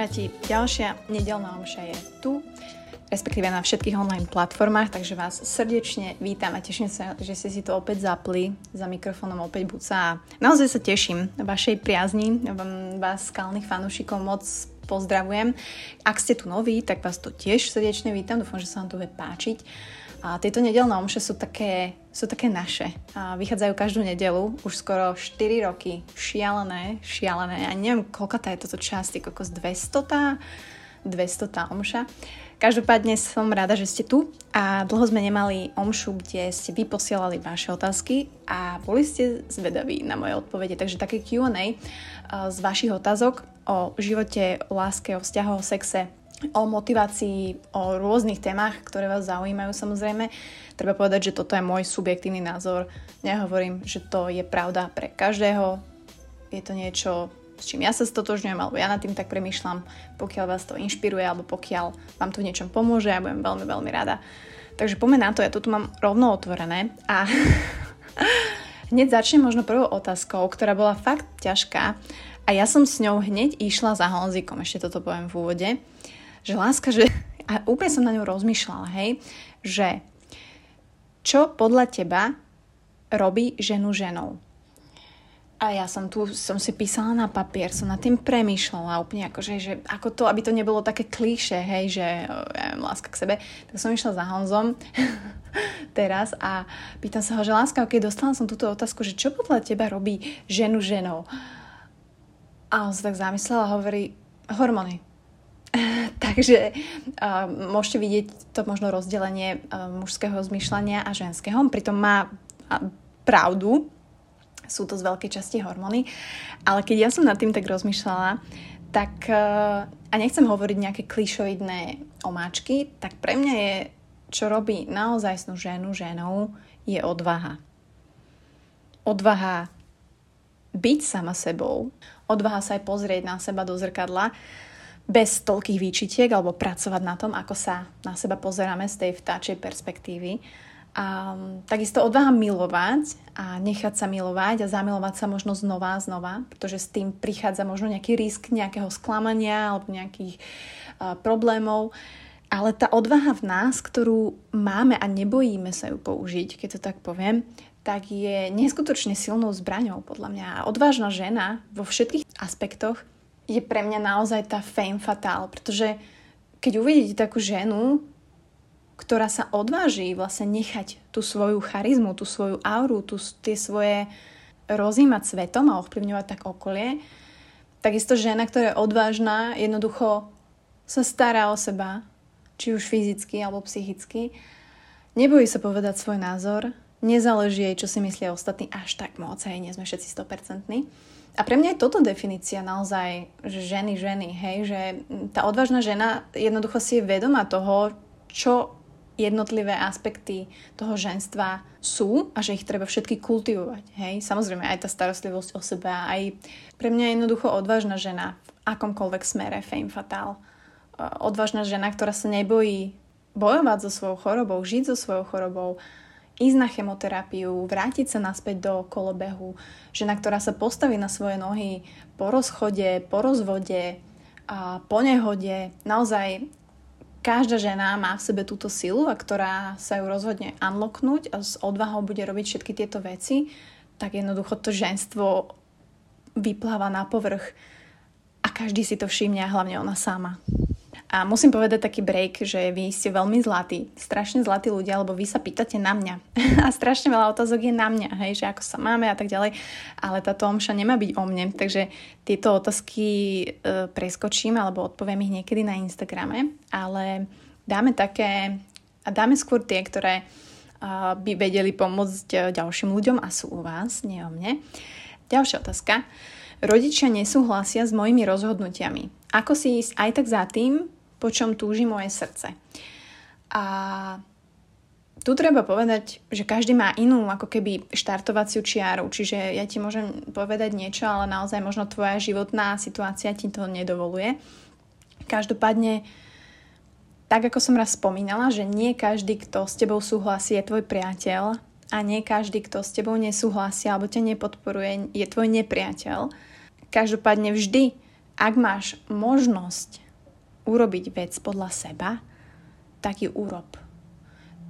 Kamaráti, ďalšia nedelná omša je tu, respektíve na všetkých online platformách, takže vás srdečne vítam a teším sa, že ste si to opäť zapli za mikrofónom opäť buca a naozaj sa teším vašej priazni, vás skalných fanúšikov moc pozdravujem. Ak ste tu noví, tak vás tu tiež srdečne vítam, dúfam, že sa vám to bude páčiť. A tieto nedelné omše sú také, sú také naše. A vychádzajú každú nedelu, už skoro 4 roky. Šialené, šialené. Ja neviem, koľko tá je toto časť, kokos 200 tá, 200 tá omša. Každopádne som rada, že ste tu a dlho sme nemali omšu, kde ste vy posielali vaše otázky a boli ste zvedaví na moje odpovede. Takže také Q&A z vašich otázok o živote, láske, o vzťahu, o sexe, o motivácii, o rôznych témach, ktoré vás zaujímajú samozrejme. Treba povedať, že toto je môj subjektívny názor. Nehovorím, že to je pravda pre každého. Je to niečo, s čím ja sa stotožňujem, alebo ja nad tým tak premýšľam, pokiaľ vás to inšpiruje, alebo pokiaľ vám to v niečom pomôže, ja budem veľmi, veľmi rada. Takže poďme na to, ja tu mám rovno otvorené a hneď začnem možno prvou otázkou, ktorá bola fakt ťažká a ja som s ňou hneď išla za Honzikom, ešte toto poviem v úvode že láska, že... A úplne som na ňu rozmýšľala, hej, že čo podľa teba robí ženu ženou? A ja som tu, som si písala na papier, som nad tým premýšľala úplne akože, že ako to, aby to nebolo také klíše, hej, že ja viem, láska k sebe. Tak som išla za Honzom teraz a pýtam sa ho, že láska, ok, dostala som túto otázku, že čo podľa teba robí ženu ženou? A on sa tak zamyslel a hovorí, hormóny. Takže uh, môžete vidieť to možno rozdelenie uh, mužského zmyšľania a ženského. Pritom má uh, pravdu, sú to z veľkej časti hormóny. Ale keď ja som nad tým tak rozmýšľala, tak, uh, a nechcem hovoriť nejaké klišoidné omáčky, tak pre mňa je, čo robí naozaj ženu ženou, je odvaha. Odvaha byť sama sebou, odvaha sa aj pozrieť na seba do zrkadla, bez toľkých výčitiek alebo pracovať na tom, ako sa na seba pozeráme z tej vtáčej perspektívy. A takisto odvaha milovať a nechať sa milovať a zamilovať sa možno znova a znova, pretože s tým prichádza možno nejaký risk nejakého sklamania alebo nejakých uh, problémov. Ale tá odvaha v nás, ktorú máme a nebojíme sa ju použiť, keď to tak poviem, tak je neskutočne silnou zbraňou podľa mňa. A odvážna žena vo všetkých aspektoch je pre mňa naozaj tá fame fatál, pretože keď uvidíte takú ženu, ktorá sa odváži vlastne nechať tú svoju charizmu, tú svoju auru, tú, tie svoje rozímať svetom a ovplyvňovať tak okolie, takisto žena, ktorá je odvážna, jednoducho sa stará o seba, či už fyzicky alebo psychicky, nebojí sa povedať svoj názor, nezáleží jej, čo si myslia ostatní až tak moc, aj nie sme všetci 100%. A pre mňa je toto definícia naozaj, že ženy, ženy, hej, že tá odvážna žena jednoducho si je vedoma toho, čo jednotlivé aspekty toho ženstva sú a že ich treba všetky kultivovať. Hej? Samozrejme aj tá starostlivosť o seba, aj pre mňa jednoducho odvážna žena v akomkoľvek smere fame fatal. Odvážna žena, ktorá sa nebojí bojovať so svojou chorobou, žiť so svojou chorobou, ísť na chemoterapiu, vrátiť sa naspäť do kolobehu. Žena, ktorá sa postaví na svoje nohy po rozchode, po rozvode, a po nehode. Naozaj každá žena má v sebe túto silu a ktorá sa ju rozhodne unlocknúť a s odvahou bude robiť všetky tieto veci, tak jednoducho to ženstvo vypláva na povrch a každý si to všimne a hlavne ona sama. A musím povedať taký break, že vy ste veľmi zlatí, strašne zlatí ľudia, lebo vy sa pýtate na mňa. A strašne veľa otázok je na mňa, hej, že ako sa máme a tak ďalej. Ale táto omša nemá byť o mne, takže tieto otázky e, preskočím alebo odpoviem ich niekedy na Instagrame, ale dáme také, a dáme skôr tie, ktoré uh, by vedeli pomôcť e, ďalším ľuďom a sú u vás, nie o mne. Ďalšia otázka. Rodičia nesúhlasia s mojimi rozhodnutiami. Ako si ísť aj tak za tým, po čom túži moje srdce. A tu treba povedať, že každý má inú ako keby štartovaciu čiaru, čiže ja ti môžem povedať niečo, ale naozaj možno tvoja životná situácia ti to nedovoluje. Každopádne, tak ako som raz spomínala, že nie každý, kto s tebou súhlasí, je tvoj priateľ a nie každý, kto s tebou nesúhlasí alebo ťa nepodporuje, je tvoj nepriateľ. Každopádne vždy ak máš možnosť urobiť vec podľa seba, tak ju urob.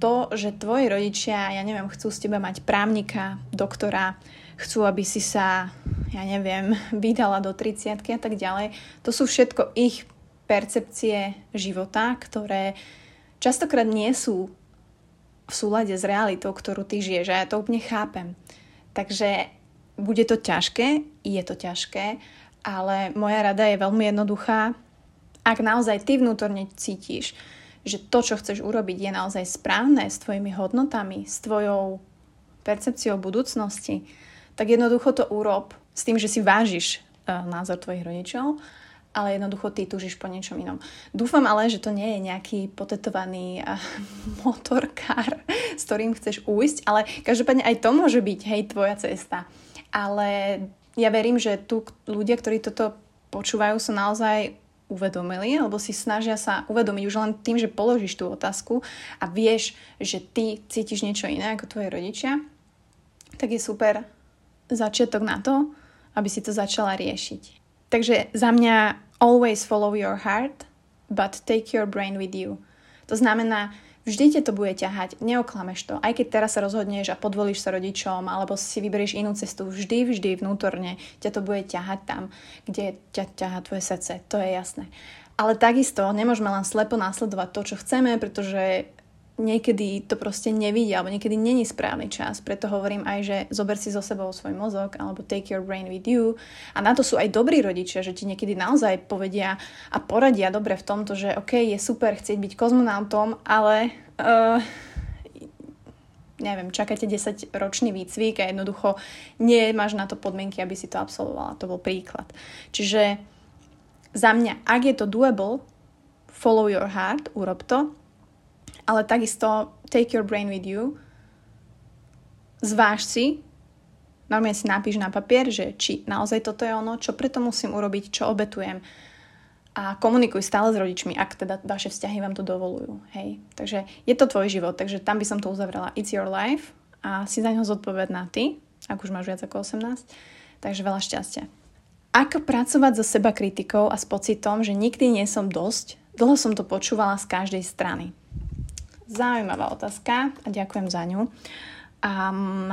To, že tvoji rodičia, ja neviem, chcú z teba mať právnika, doktora, chcú, aby si sa, ja neviem, vydala do 30 a tak ďalej, to sú všetko ich percepcie života, ktoré častokrát nie sú v súlade s realitou, ktorú ty žiješ a ja to úplne chápem. Takže bude to ťažké, je to ťažké, ale moja rada je veľmi jednoduchá. Ak naozaj ty vnútorne cítiš, že to, čo chceš urobiť, je naozaj správne s tvojimi hodnotami, s tvojou percepciou budúcnosti, tak jednoducho to urob s tým, že si vážiš uh, názor tvojich rodičov, ale jednoducho ty tužíš po niečom inom. Dúfam ale, že to nie je nejaký potetovaný uh, motorkár, s ktorým chceš ujsť, ale každopádne aj to môže byť, hej, tvoja cesta. Ale ja verím, že tu ľudia, ktorí toto počúvajú, sú naozaj uvedomili, alebo si snažia sa uvedomiť už len tým, že položíš tú otázku a vieš, že ty cítiš niečo iné ako tvoje rodičia, tak je super začiatok na to, aby si to začala riešiť. Takže za mňa always follow your heart, but take your brain with you. To znamená, Vždy ťa to bude ťahať, neoklameš to. Aj keď teraz sa rozhodneš a podvolíš sa rodičom, alebo si vyberieš inú cestu, vždy, vždy vnútorne ťa to bude ťahať tam, kde ťa ťahá tvoje srdce, to je jasné. Ale takisto nemôžeme len slepo následovať to, čo chceme, pretože niekedy to proste nevidia, alebo niekedy není správny čas. Preto hovorím aj, že zober si so sebou svoj mozog, alebo take your brain with you. A na to sú aj dobrí rodičia, že ti niekedy naozaj povedia a poradia dobre v tomto, že OK, je super chcieť byť kozmonautom, ale uh, neviem, čakáte 10 ročný výcvik a jednoducho nemáš na to podmienky, aby si to absolvovala. To bol príklad. Čiže za mňa, ak je to doable, follow your heart, urob to, ale takisto take your brain with you, zváž si, normálne si napíš na papier, že či naozaj toto je ono, čo preto musím urobiť, čo obetujem a komunikuj stále s rodičmi, ak teda vaše vzťahy vám to dovolujú. Hej. Takže je to tvoj život, takže tam by som to uzavrela. It's your life a si za ňo zodpovedná ty, ak už máš viac ako 18. Takže veľa šťastia. Ako pracovať so seba kritikou a s pocitom, že nikdy nie som dosť, dlho som to počúvala z každej strany. Zaujímavá otázka a ďakujem za ňu. Um,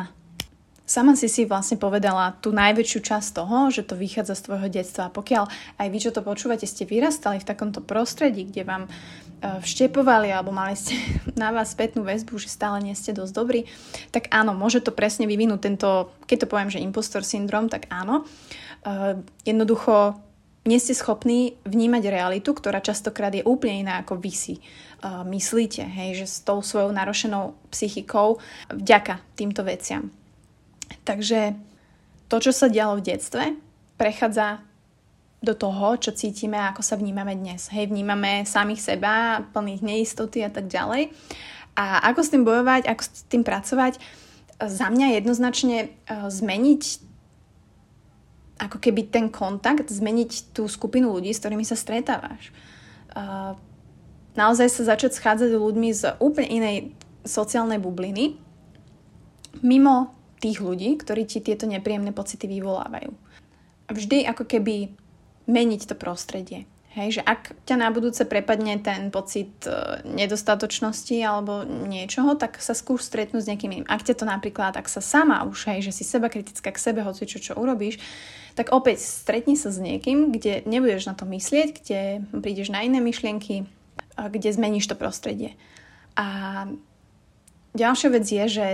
sama si si vlastne povedala tú najväčšiu časť toho, že to vychádza z tvojho detstva. A pokiaľ aj vy, čo to počúvate, ste vyrastali v takomto prostredí, kde vám uh, vštepovali alebo mali ste na vás spätnú väzbu, že stále nie ste dosť dobrí, tak áno, môže to presne vyvinúť tento, keď to poviem, že impostor syndrom, tak áno. Uh, jednoducho nie ste schopní vnímať realitu, ktorá častokrát je úplne iná ako vy si uh, myslíte, hej, že s tou svojou narošenou psychikou vďaka týmto veciam. Takže to, čo sa dialo v detstve, prechádza do toho, čo cítime a ako sa vnímame dnes. Hej, vnímame samých seba, plných neistoty a tak ďalej. A ako s tým bojovať, ako s tým pracovať, za mňa jednoznačne uh, zmeniť ako keby ten kontakt, zmeniť tú skupinu ľudí, s ktorými sa stretávaš. Uh, naozaj sa začať schádzať ľuďmi z úplne inej sociálnej bubliny, mimo tých ľudí, ktorí ti tieto nepríjemné pocity vyvolávajú. Vždy ako keby meniť to prostredie. Hej, že ak ťa na budúce prepadne ten pocit e, nedostatočnosti alebo niečoho, tak sa skúš stretnúť s niekým iným. Ak ťa to napríklad, ak sa sama už, hej, že si seba kritická k sebe, hoci čo, čo urobíš, tak opäť stretni sa s niekým, kde nebudeš na to myslieť, kde prídeš na iné myšlienky, kde zmeníš to prostredie. A ďalšia vec je, že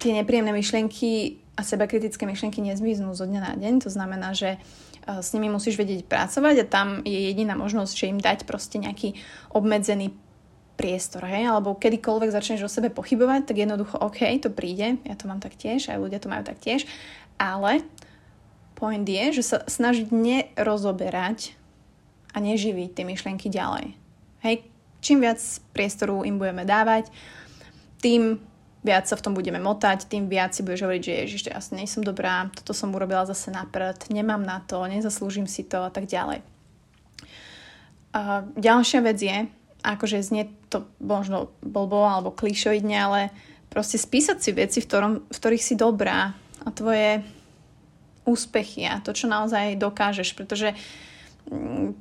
tie nepríjemné myšlienky a sebakritické myšlienky nezmiznú zo dňa na deň. To znamená, že s nimi musíš vedieť pracovať a tam je jediná možnosť, že im dať proste nejaký obmedzený priestor, hej, alebo kedykoľvek začneš o sebe pochybovať, tak jednoducho OK, to príde, ja to mám tak tiež, aj ľudia to majú tak tiež, ale point je, že sa snažiť nerozoberať a neživiť tie myšlienky ďalej. Hej, čím viac priestoru im budeme dávať, tým viac sa v tom budeme motať, tým viac si budeš hovoriť, že ježiš, ja asi nie som dobrá, toto som urobila zase na prd, nemám na to, nezaslúžim si to a tak ďalej. A ďalšia vec je, akože znie to možno blbo alebo klišoidne, ale proste spísať si veci, v, ktorom, v ktorých si dobrá a tvoje úspechy a to, čo naozaj dokážeš, pretože mm,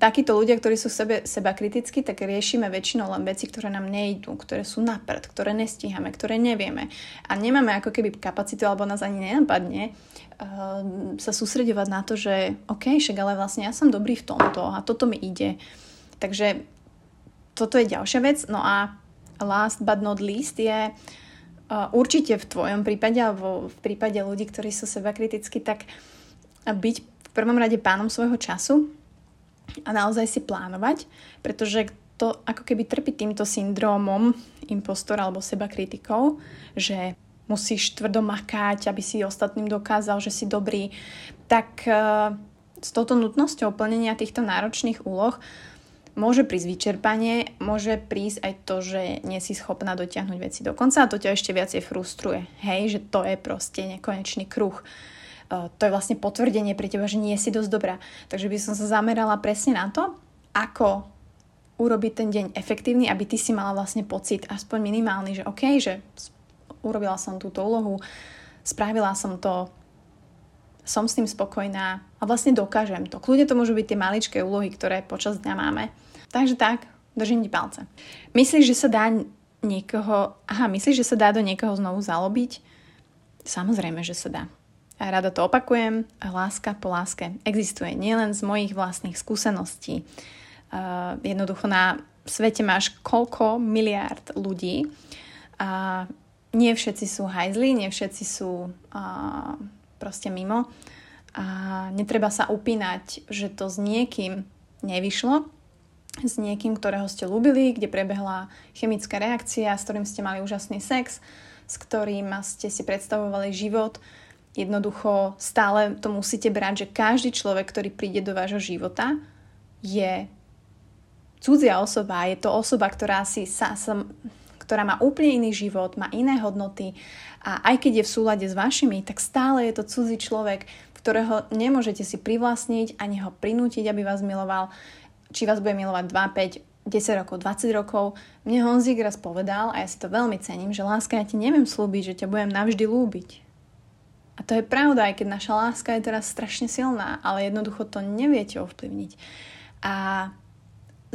takíto ľudia, ktorí sú sebe, seba kritickí, tak riešime väčšinou len veci, ktoré nám nejdú, ktoré sú naprd, ktoré nestíhame, ktoré nevieme. A nemáme ako keby kapacitu, alebo nás ani nenapadne uh, sa sústredovať na to, že OK, však ale vlastne ja som dobrý v tomto a toto mi ide. Takže toto je ďalšia vec. No a last but not least je uh, určite v tvojom prípade alebo v prípade ľudí, ktorí sú seba kriticky, tak byť v prvom rade pánom svojho času a naozaj si plánovať, pretože to ako keby trpí týmto syndrómom impostora alebo seba kritikou, že musíš tvrdo makať, aby si ostatným dokázal, že si dobrý, tak uh, s touto nutnosťou plnenia týchto náročných úloh môže prísť vyčerpanie, môže prísť aj to, že nie si schopná dotiahnuť veci do konca a to ťa ešte viacej frustruje. Hej, že to je proste nekonečný kruh. Uh, to je vlastne potvrdenie pre teba, že nie si dosť dobrá. Takže by som sa zamerala presne na to, ako urobiť ten deň efektívny, aby ty si mala vlastne pocit aspoň minimálny, že OK, že urobila som túto úlohu, spravila som to, som s tým spokojná a vlastne dokážem to. Kľudne to môžu byť tie maličké úlohy, ktoré počas dňa máme. Takže tak, držím ti palce. Myslíš, že sa dá niekoho... Aha, myslíš, že sa dá do niekoho znovu zalobiť? Samozrejme, že sa dá. A rada to opakujem, láska po láske existuje nielen z mojich vlastných skúseností. Uh, jednoducho na svete máš koľko miliárd ľudí a nie všetci sú hajzli, nie všetci sú uh, proste mimo a netreba sa upínať, že to s niekým nevyšlo, s niekým, ktorého ste ľúbili, kde prebehla chemická reakcia, s ktorým ste mali úžasný sex, s ktorým ste si predstavovali život. Jednoducho stále to musíte brať, že každý človek, ktorý príde do vášho života, je cudzia osoba, je to osoba, ktorá, si sa, sa, ktorá má úplne iný život, má iné hodnoty a aj keď je v súlade s vašimi, tak stále je to cudzí človek, ktorého nemôžete si privlastniť ani ho prinútiť, aby vás miloval či vás bude milovať 2, 5, 10 rokov, 20 rokov. Mne Honzik raz povedal, a ja si to veľmi cením, že láska, ja ti neviem slúbiť, že ťa budem navždy lúbiť. A to je pravda, aj keď naša láska je teraz strašne silná, ale jednoducho to neviete ovplyvniť. A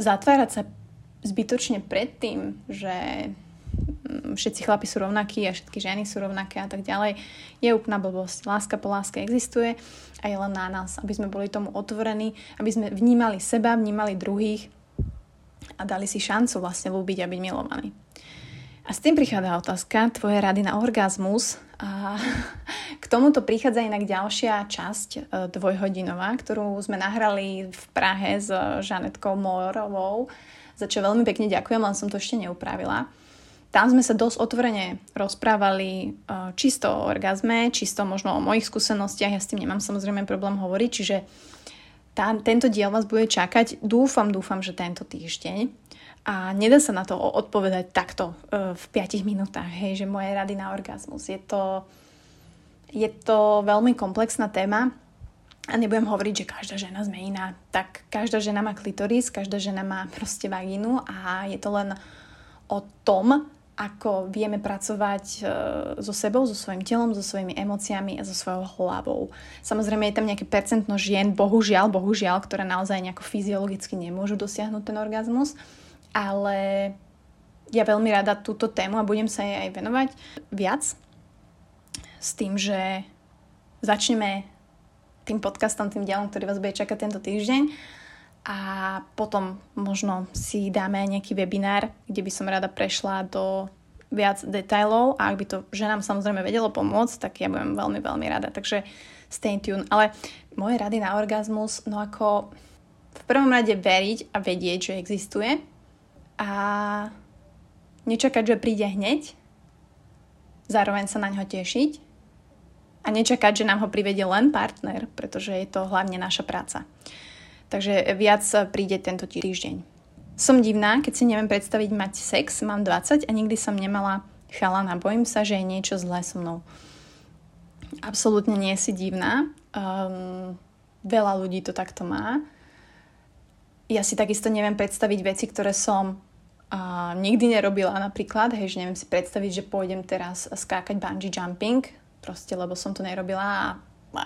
zatvárať sa zbytočne pred tým, že mm, všetci chlapi sú rovnakí a všetky ženy sú rovnaké a tak ďalej, je úplná blbosť. Láska po láske existuje a je len na nás, aby sme boli tomu otvorení, aby sme vnímali seba, vnímali druhých a dali si šancu vlastne ľúbiť a byť milovaní. A s tým prichádza otázka, tvoje rady na orgazmus. A k tomuto prichádza inak ďalšia časť e, dvojhodinová, ktorú sme nahrali v Prahe s Žanetkou Morovou, za čo veľmi pekne ďakujem, len som to ešte neupravila. Tam sme sa dosť otvorene rozprávali uh, čisto o orgazme, čisto možno o mojich skúsenostiach, ja s tým nemám samozrejme problém hovoriť, čiže tá, tento diel vás bude čakať. Dúfam, dúfam, že tento týždeň. A nedá sa na to odpovedať takto uh, v 5 minútach, hej, že moje rady na orgazmus. Je to, je to veľmi komplexná téma a nebudem hovoriť, že každá žena sme iná. Tak každá žena má klitoris, každá žena má proste vagínu a je to len o tom, ako vieme pracovať e, so sebou, so svojím telom, so svojimi emóciami a so svojou hlavou. Samozrejme je tam nejaké percentno žien, bohužiaľ, bohužiaľ, ktoré naozaj nejako fyziologicky nemôžu dosiahnuť ten orgazmus, ale ja veľmi rada túto tému a budem sa jej aj venovať viac s tým, že začneme tým podcastom, tým dielom, ktorý vás bude čakať tento týždeň a potom možno si dáme aj nejaký webinár, kde by som rada prešla do viac detailov a ak by to ženám samozrejme vedelo pomôcť, tak ja budem veľmi, veľmi rada. Takže stay tuned. Ale moje rady na orgazmus, no ako v prvom rade veriť a vedieť, že existuje a nečakať, že príde hneď, zároveň sa na ňo tešiť a nečakať, že nám ho privedie len partner, pretože je to hlavne naša práca. Takže viac príde tento týždeň. Som divná, keď si neviem predstaviť mať sex, mám 20 a nikdy som nemala chalana. Bojím sa, že je niečo zlé so mnou. Absolútne nie si divná. Um, veľa ľudí to takto má. Ja si takisto neviem predstaviť veci, ktoré som nikdy nerobila napríklad. Hej, že neviem si predstaviť, že pôjdem teraz skákať bungee jumping, proste lebo som to nerobila a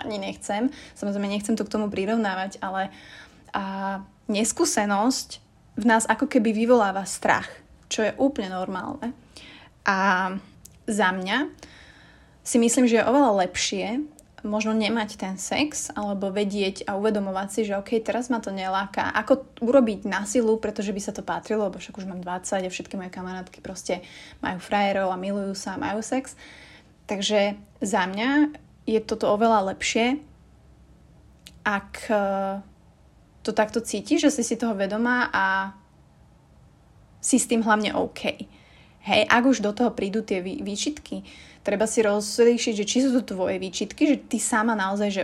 ani nechcem. Samozrejme, nechcem to k tomu prirovnávať, ale a neskúsenosť v nás ako keby vyvoláva strach, čo je úplne normálne. A za mňa si myslím, že je oveľa lepšie možno nemať ten sex alebo vedieť a uvedomovať si, že OK, teraz ma to neláka. Ako urobiť na silu, pretože by sa to patrilo, lebo však už mám 20 a všetky moje kamarátky proste majú frajerov a milujú sa a majú sex. Takže za mňa je toto oveľa lepšie, ak e, to takto cítiš, že si si toho vedomá a si s tým hlavne OK. Hej, ak už do toho prídu tie výčitky, treba si rozriešiť, že či sú to tvoje výčitky, že ty sama naozaj, že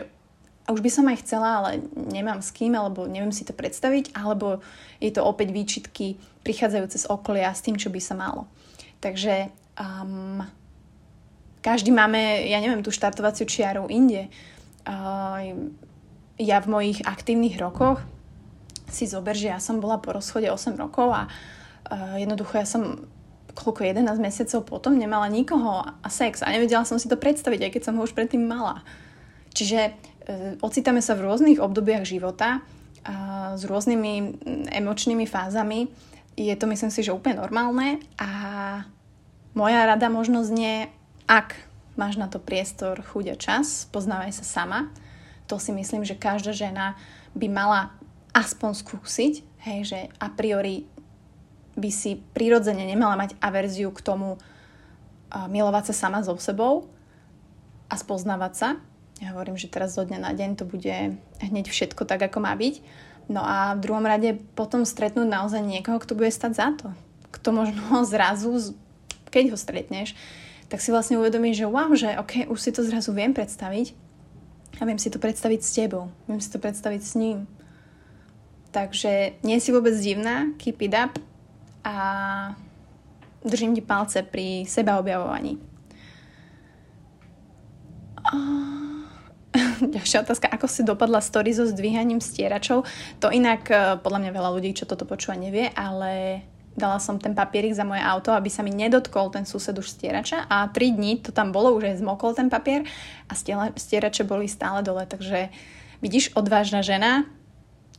už by som aj chcela, ale nemám s kým, alebo neviem si to predstaviť, alebo je to opäť výčitky prichádzajúce z okolia s tým, čo by sa malo. Takže um, každý máme, ja neviem, tú štartovaciu čiaru inde. Uh, ja v mojich aktívnych rokoch si zober, že ja som bola po rozchode 8 rokov a uh, jednoducho ja som koľko 11 mesiacov potom nemala nikoho a sex a nevedela som si to predstaviť, aj keď som ho už predtým mala. Čiže e, ocitáme sa v rôznych obdobiach života a s rôznymi emočnými fázami. Je to myslím si, že úplne normálne a moja rada možno znie, ak máš na to priestor, chuť a čas, poznávaj sa sama. To si myslím, že každá žena by mala aspoň skúsiť, hej, že a priori by si prirodzene nemala mať averziu k tomu milovať sa sama so sebou a spoznávať sa. Ja hovorím, že teraz zo dňa na deň to bude hneď všetko tak, ako má byť. No a v druhom rade potom stretnúť naozaj niekoho, kto bude stať za to. Kto možno zrazu, keď ho stretneš, tak si vlastne uvedomíš, že wow, že ok, už si to zrazu viem predstaviť a viem si to predstaviť s tebou. Viem si to predstaviť s ním. Takže nie si vôbec divná, keep it up, a držím ti palce pri seba objavovaní. Ďalšia otázka, ako si dopadla story so zdvíhaním stieračov? To inak e, podľa mňa veľa ľudí, čo toto počúva, nevie, ale dala som ten papierik za moje auto, aby sa mi nedotkol ten sused už stierača a 3 dní to tam bolo, už aj zmokol ten papier a stierače boli stále dole, takže vidíš, odvážna žena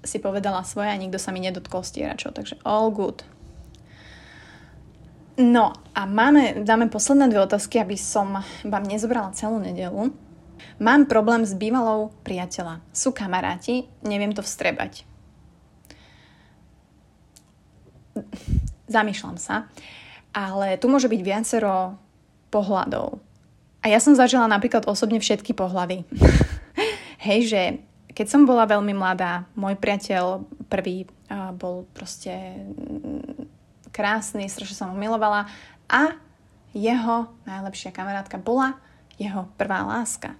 si povedala svoje a nikto sa mi nedotkol stieračov, takže all good. No a máme, dáme posledné dve otázky, aby som vám nezobrala celú nedelu. Mám problém s bývalou priateľa. Sú kamaráti, neviem to vstrebať. Zamýšľam sa. Ale tu môže byť viacero pohľadov. A ja som zažila napríklad osobne všetky pohľady. Hej, že keď som bola veľmi mladá, môj priateľ prvý uh, bol proste krásny, strašne som ho milovala a jeho najlepšia kamarátka bola jeho prvá láska.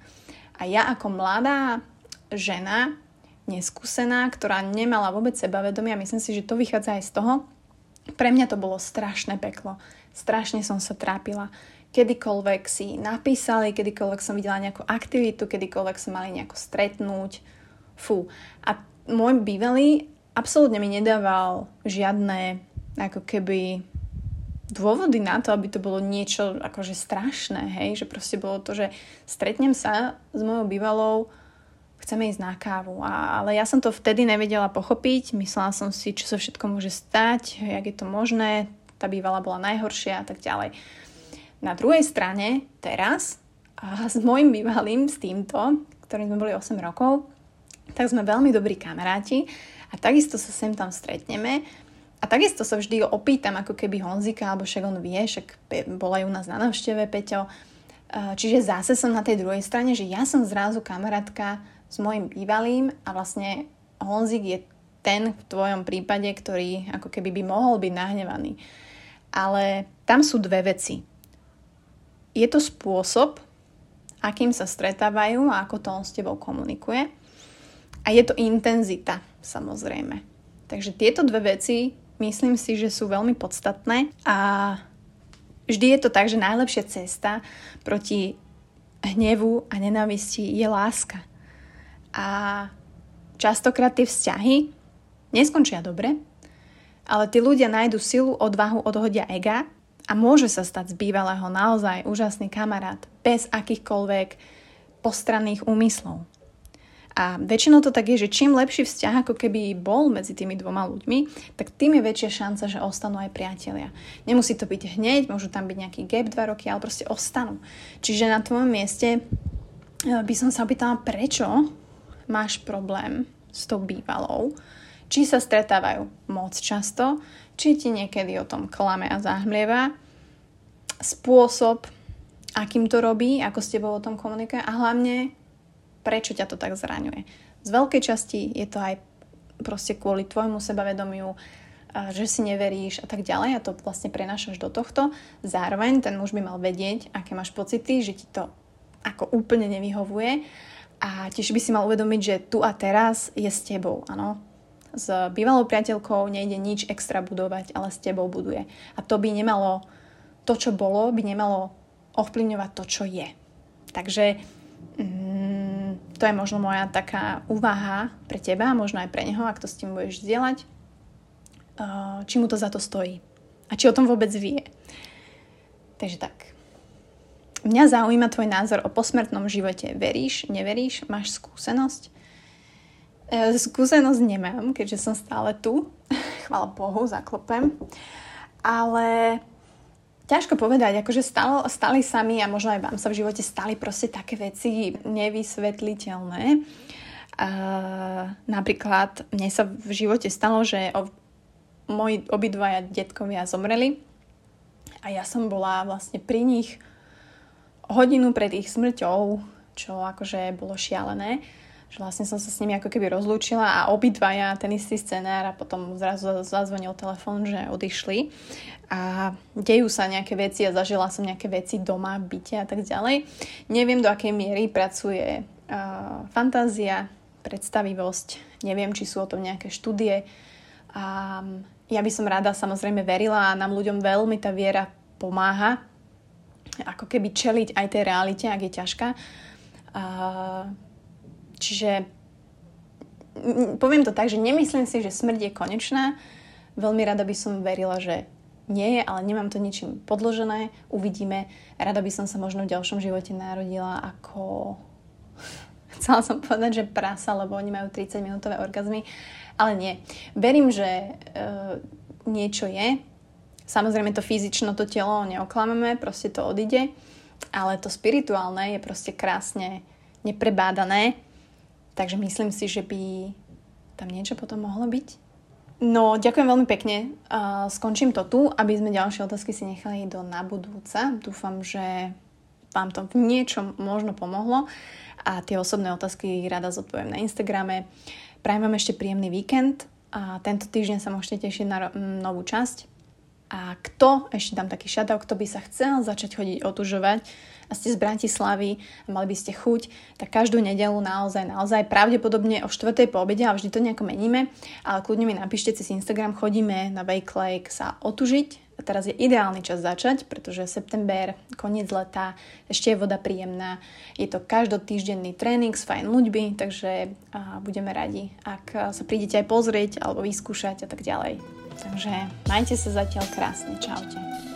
A ja ako mladá žena, neskúsená, ktorá nemala vôbec sebavedomie a myslím si, že to vychádza aj z toho, pre mňa to bolo strašné peklo. Strašne som sa trápila. Kedykoľvek si napísali, kedykoľvek som videla nejakú aktivitu, kedykoľvek sa mali nejako stretnúť. Fú. A môj bývalý absolútne mi nedával žiadne ako keby dôvody na to, aby to bolo niečo akože strašné, hej, že proste bolo to, že stretnem sa s mojou bývalou, chceme ísť na kávu. A, ale ja som to vtedy nevedela pochopiť, myslela som si, čo sa všetko môže stať, jak je to možné, tá bývala bola najhoršia a tak ďalej. Na druhej strane, teraz, a s môjim bývalým, s týmto, ktorým sme boli 8 rokov, tak sme veľmi dobrí kamaráti a takisto sa sem tam stretneme a takisto sa vždy opýtam, ako keby Honzika, alebo však on vie, však bola ju nás na návšteve, Peťo. Čiže zase som na tej druhej strane, že ja som zrazu kamarátka s mojim bývalým a vlastne Honzik je ten v tvojom prípade, ktorý ako keby by mohol byť nahnevaný. Ale tam sú dve veci. Je to spôsob, akým sa stretávajú a ako to on s tebou komunikuje. A je to intenzita, samozrejme. Takže tieto dve veci myslím si, že sú veľmi podstatné a vždy je to tak, že najlepšia cesta proti hnevu a nenávisti je láska. A častokrát tie vzťahy neskončia dobre, ale tí ľudia nájdu silu, odvahu, odhodia ega a môže sa stať z bývalého naozaj úžasný kamarát bez akýchkoľvek postranných úmyslov. A väčšinou to tak je, že čím lepší vzťah ako keby bol medzi tými dvoma ľuďmi, tak tým je väčšia šanca, že ostanú aj priatelia. Nemusí to byť hneď, môžu tam byť nejaký gap dva roky, ale proste ostanú. Čiže na tvojom mieste eh, by som sa opýtala, prečo máš problém s tou bývalou, či sa stretávajú moc často, či ti niekedy o tom klame a zahmlieva, spôsob, akým to robí, ako s tebou o tom komunikuje a hlavne prečo ťa to tak zraňuje. Z veľkej časti je to aj proste kvôli tvojmu sebavedomiu, že si neveríš a tak ďalej a to vlastne prenášaš do tohto. Zároveň ten muž by mal vedieť, aké máš pocity, že ti to ako úplne nevyhovuje a tiež by si mal uvedomiť, že tu a teraz je s tebou, áno. S bývalou priateľkou nejde nič extra budovať, ale s tebou buduje. A to by nemalo, to čo bolo, by nemalo ovplyvňovať to, čo je. Takže mm, to je možno moja taká úvaha pre teba, možno aj pre neho, ak to s tým budeš zdieľať, či mu to za to stojí a či o tom vôbec vie. Takže tak. Mňa zaujíma tvoj názor o posmrtnom živote. Veríš, neveríš, máš skúsenosť? E, skúsenosť nemám, keďže som stále tu. Chvála Bohu, zaklopem. Ale ťažko povedať, akože stalo, stali sa mi a možno aj vám sa v živote stali proste také veci nevysvetliteľné. Uh, napríklad mne sa v živote stalo, že o, moji obidvaja detkovia zomreli a ja som bola vlastne pri nich hodinu pred ich smrťou, čo akože bolo šialené že vlastne som sa s nimi ako keby rozlúčila a obidvaja ten istý scenár a potom zrazu zazvonil telefón, že odišli a dejú sa nejaké veci a zažila som nejaké veci doma, v byte a tak ďalej. Neviem, do akej miery pracuje uh, fantázia, predstavivosť, neviem, či sú o tom nejaké štúdie. A ja by som rada samozrejme verila a nám ľuďom veľmi tá viera pomáha ako keby čeliť aj tej realite, ak je ťažká. Uh, Čiže poviem to tak, že nemyslím si, že smrť je konečná. Veľmi rada by som verila, že nie je, ale nemám to ničím podložené. Uvidíme. Rada by som sa možno v ďalšom živote narodila ako... Chcela som povedať, že prasa, lebo oni majú 30 minútové orgazmy. Ale nie. Verím, že e, niečo je. Samozrejme to fyzično, to telo neoklameme, proste to odíde. Ale to spirituálne je proste krásne neprebádané Takže myslím si, že by tam niečo potom mohlo byť. No, ďakujem veľmi pekne. Uh, skončím to tu, aby sme ďalšie otázky si nechali do na budúce. Dúfam, že vám to v niečom možno pomohlo a tie osobné otázky rada zodpoviem na Instagrame. Prajem vám ešte príjemný víkend a tento týždeň sa môžete tešiť na novú časť. A kto, ešte dám taký shoutout, kto by sa chcel začať chodiť otužovať, a ste z Bratislavy a mali by ste chuť, tak každú nedelu naozaj, naozaj pravdepodobne o 4. po obede, a vždy to nejako meníme, ale kľudne mi napíšte cez Instagram, chodíme na Bake Lake sa otužiť. Teraz je ideálny čas začať, pretože september, koniec leta, ešte je voda príjemná. Je to každotýždenný tréning s fajn ľuďmi, takže budeme radi, ak sa prídete aj pozrieť alebo vyskúšať a tak ďalej. Takže majte sa zatiaľ krásne. Čaute.